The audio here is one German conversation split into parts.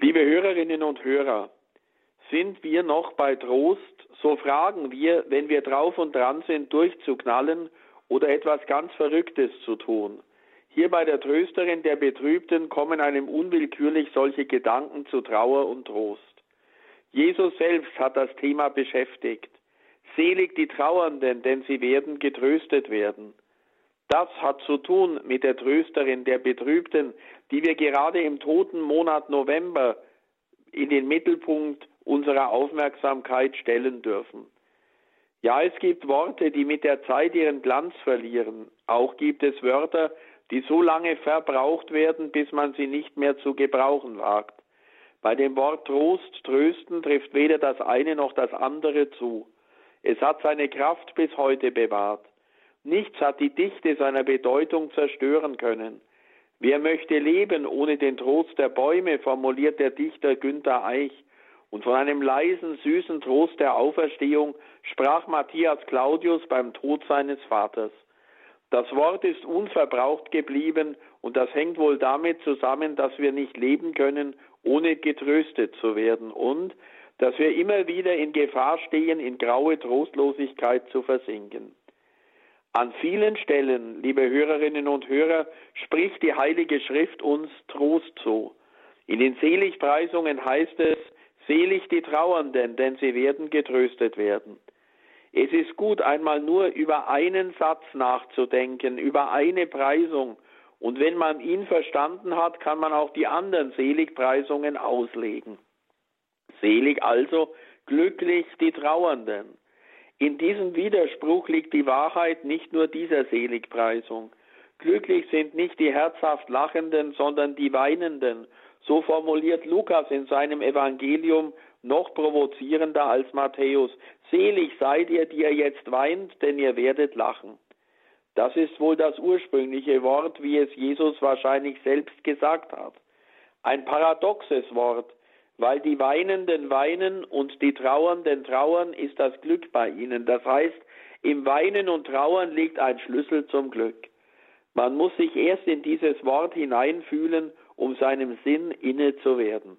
Liebe Hörerinnen und Hörer, sind wir noch bei Trost? So fragen wir, wenn wir drauf und dran sind, durchzuknallen oder etwas ganz Verrücktes zu tun. Hier bei der Trösterin der Betrübten kommen einem unwillkürlich solche Gedanken zu Trauer und Trost. Jesus selbst hat das Thema beschäftigt. Selig die Trauernden, denn sie werden getröstet werden. Das hat zu tun mit der Trösterin der Betrübten, die wir gerade im toten Monat November in den Mittelpunkt unserer Aufmerksamkeit stellen dürfen. Ja, es gibt Worte, die mit der Zeit ihren Glanz verlieren. Auch gibt es Wörter, die so lange verbraucht werden, bis man sie nicht mehr zu gebrauchen wagt. Bei dem Wort Trost, Trösten trifft weder das eine noch das andere zu. Es hat seine Kraft bis heute bewahrt. Nichts hat die Dichte seiner Bedeutung zerstören können. Wer möchte leben ohne den Trost der Bäume, formuliert der Dichter Günther Eich. Und von einem leisen, süßen Trost der Auferstehung sprach Matthias Claudius beim Tod seines Vaters. Das Wort ist unverbraucht geblieben und das hängt wohl damit zusammen, dass wir nicht leben können, ohne getröstet zu werden und dass wir immer wieder in Gefahr stehen, in graue Trostlosigkeit zu versinken. An vielen Stellen, liebe Hörerinnen und Hörer, spricht die Heilige Schrift uns Trost zu. In den Seligpreisungen heißt es, selig die Trauernden, denn sie werden getröstet werden. Es ist gut, einmal nur über einen Satz nachzudenken, über eine Preisung. Und wenn man ihn verstanden hat, kann man auch die anderen Seligpreisungen auslegen. Selig also, glücklich die Trauernden. In diesem Widerspruch liegt die Wahrheit nicht nur dieser Seligpreisung. Glücklich sind nicht die herzhaft Lachenden, sondern die Weinenden. So formuliert Lukas in seinem Evangelium noch provozierender als Matthäus. Selig seid ihr, die ihr jetzt weint, denn ihr werdet lachen. Das ist wohl das ursprüngliche Wort, wie es Jesus wahrscheinlich selbst gesagt hat. Ein paradoxes Wort, weil die Weinenden weinen und die Trauernden trauern, ist das Glück bei ihnen. Das heißt, im Weinen und Trauern liegt ein Schlüssel zum Glück. Man muss sich erst in dieses Wort hineinfühlen, um seinem Sinn inne zu werden.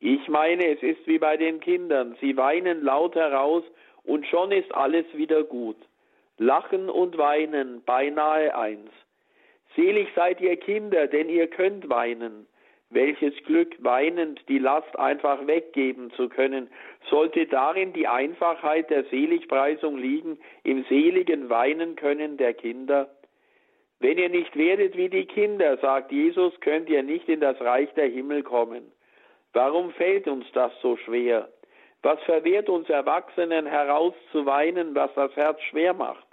Ich meine, es ist wie bei den Kindern. Sie weinen laut heraus und schon ist alles wieder gut. Lachen und weinen beinahe eins. Selig seid ihr Kinder, denn ihr könnt weinen. Welches Glück, weinend die Last einfach weggeben zu können, sollte darin die Einfachheit der Seligpreisung liegen, im seligen Weinen können der Kinder? Wenn ihr nicht werdet wie die Kinder, sagt Jesus, könnt ihr nicht in das Reich der Himmel kommen. Warum fällt uns das so schwer? Was verwehrt uns Erwachsenen herauszuweinen, was das Herz schwer macht?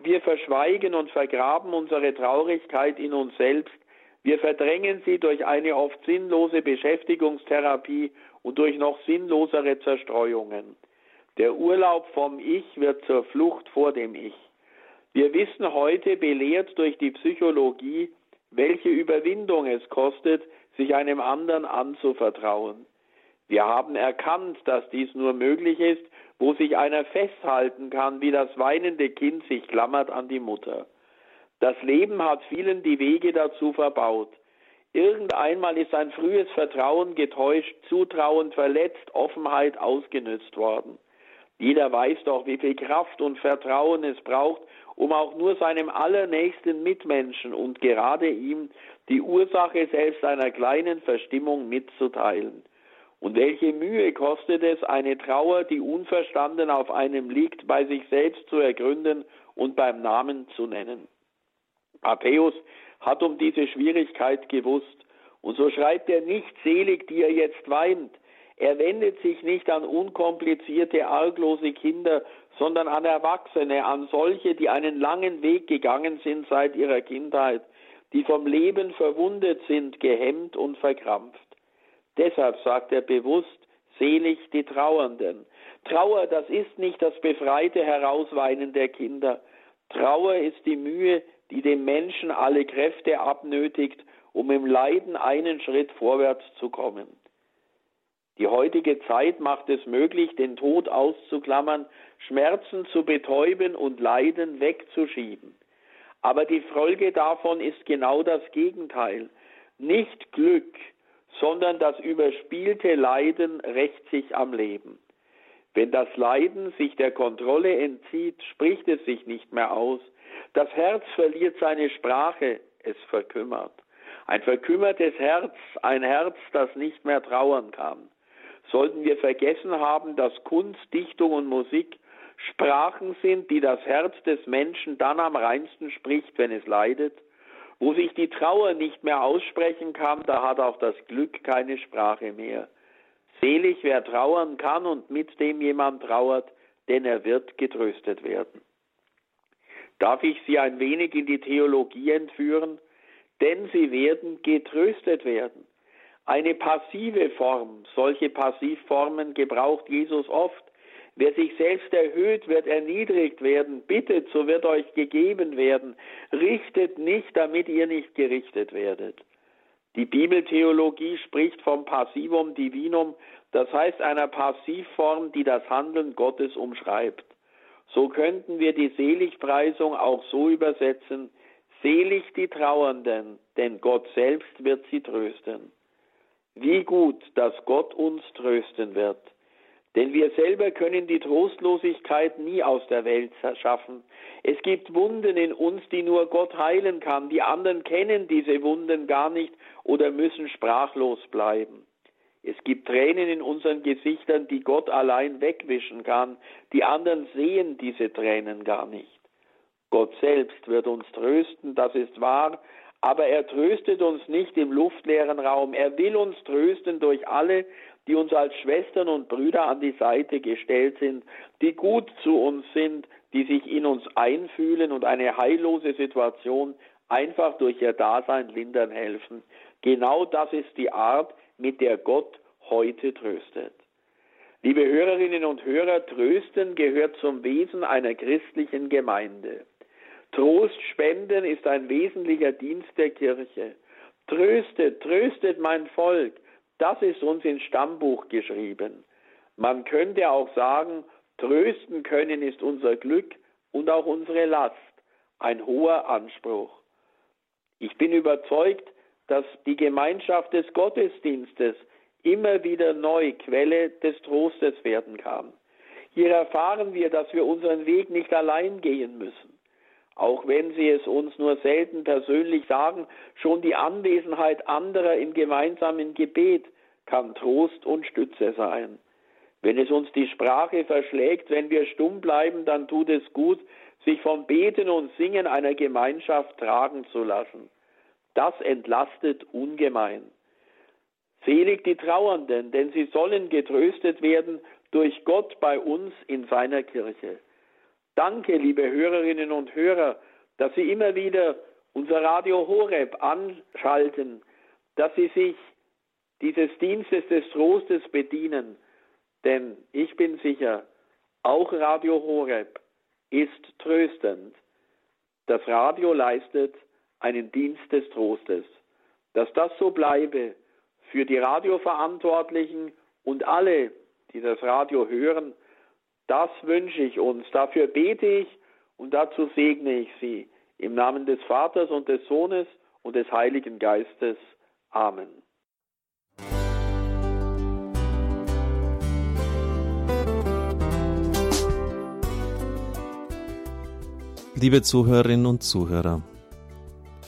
Wir verschweigen und vergraben unsere Traurigkeit in uns selbst. Wir verdrängen sie durch eine oft sinnlose Beschäftigungstherapie und durch noch sinnlosere Zerstreuungen. Der Urlaub vom Ich wird zur Flucht vor dem Ich. Wir wissen heute, belehrt durch die Psychologie, welche Überwindung es kostet, sich einem anderen anzuvertrauen. Wir haben erkannt, dass dies nur möglich ist, wo sich einer festhalten kann, wie das weinende Kind sich klammert an die Mutter. Das Leben hat vielen die Wege dazu verbaut. Irgendeinmal ist ein frühes Vertrauen getäuscht, Zutrauen verletzt, Offenheit ausgenützt worden. Jeder weiß doch, wie viel Kraft und Vertrauen es braucht, um auch nur seinem allernächsten Mitmenschen und gerade ihm die Ursache selbst einer kleinen Verstimmung mitzuteilen. Und welche Mühe kostet es, eine Trauer, die unverstanden auf einem liegt, bei sich selbst zu ergründen und beim Namen zu nennen. Matthäus hat um diese Schwierigkeit gewusst. Und so schreibt er nicht selig, die er jetzt weint. Er wendet sich nicht an unkomplizierte, arglose Kinder, sondern an Erwachsene, an solche, die einen langen Weg gegangen sind seit ihrer Kindheit, die vom Leben verwundet sind, gehemmt und verkrampft. Deshalb sagt er bewusst, selig die Trauernden. Trauer, das ist nicht das befreite Herausweinen der Kinder. Trauer ist die Mühe, die dem Menschen alle Kräfte abnötigt, um im Leiden einen Schritt vorwärts zu kommen. Die heutige Zeit macht es möglich, den Tod auszuklammern, Schmerzen zu betäuben und Leiden wegzuschieben. Aber die Folge davon ist genau das Gegenteil. Nicht Glück, sondern das überspielte Leiden rächt sich am Leben. Wenn das Leiden sich der Kontrolle entzieht, spricht es sich nicht mehr aus. Das Herz verliert seine Sprache, es verkümmert. Ein verkümmertes Herz, ein Herz, das nicht mehr trauern kann. Sollten wir vergessen haben, dass Kunst, Dichtung und Musik Sprachen sind, die das Herz des Menschen dann am reinsten spricht, wenn es leidet? Wo sich die Trauer nicht mehr aussprechen kann, da hat auch das Glück keine Sprache mehr. Selig, wer trauern kann und mit dem jemand trauert, denn er wird getröstet werden. Darf ich Sie ein wenig in die Theologie entführen? Denn Sie werden getröstet werden. Eine passive Form, solche Passivformen gebraucht Jesus oft. Wer sich selbst erhöht, wird erniedrigt werden. Bittet, so wird euch gegeben werden. Richtet nicht, damit ihr nicht gerichtet werdet. Die Bibeltheologie spricht vom Passivum Divinum, das heißt einer Passivform, die das Handeln Gottes umschreibt. So könnten wir die Seligpreisung auch so übersetzen, selig die Trauernden, denn Gott selbst wird sie trösten. Wie gut, dass Gott uns trösten wird. Denn wir selber können die Trostlosigkeit nie aus der Welt schaffen. Es gibt Wunden in uns, die nur Gott heilen kann. Die anderen kennen diese Wunden gar nicht oder müssen sprachlos bleiben. Es gibt Tränen in unseren Gesichtern, die Gott allein wegwischen kann. Die anderen sehen diese Tränen gar nicht. Gott selbst wird uns trösten, das ist wahr, aber er tröstet uns nicht im luftleeren Raum. Er will uns trösten durch alle, die uns als Schwestern und Brüder an die Seite gestellt sind, die gut zu uns sind, die sich in uns einfühlen und eine heillose Situation einfach durch ihr Dasein lindern helfen. Genau das ist die Art, mit der Gott heute tröstet. Liebe Hörerinnen und Hörer, Trösten gehört zum Wesen einer christlichen Gemeinde. Trost spenden ist ein wesentlicher Dienst der Kirche. Tröstet, tröstet mein Volk, das ist uns ins Stammbuch geschrieben. Man könnte auch sagen, trösten können ist unser Glück und auch unsere Last, ein hoher Anspruch. Ich bin überzeugt, dass die Gemeinschaft des Gottesdienstes immer wieder neu Quelle des Trostes werden kann. Hier erfahren wir, dass wir unseren Weg nicht allein gehen müssen. Auch wenn sie es uns nur selten persönlich sagen, schon die Anwesenheit anderer im gemeinsamen Gebet kann Trost und Stütze sein. Wenn es uns die Sprache verschlägt, wenn wir stumm bleiben, dann tut es gut, sich vom Beten und Singen einer Gemeinschaft tragen zu lassen. Das entlastet ungemein. Selig die Trauernden, denn sie sollen getröstet werden durch Gott bei uns in seiner Kirche. Danke, liebe Hörerinnen und Hörer, dass Sie immer wieder unser Radio Horeb anschalten, dass Sie sich dieses Dienstes des Trostes bedienen. Denn ich bin sicher, auch Radio Horeb ist tröstend. Das Radio leistet einen Dienst des Trostes. Dass das so bleibe für die Radioverantwortlichen und alle, die das Radio hören, das wünsche ich uns. Dafür bete ich und dazu segne ich Sie. Im Namen des Vaters und des Sohnes und des Heiligen Geistes. Amen. Liebe Zuhörerinnen und Zuhörer,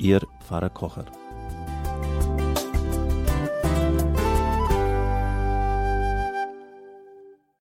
Ihr Pfarrer Kocher.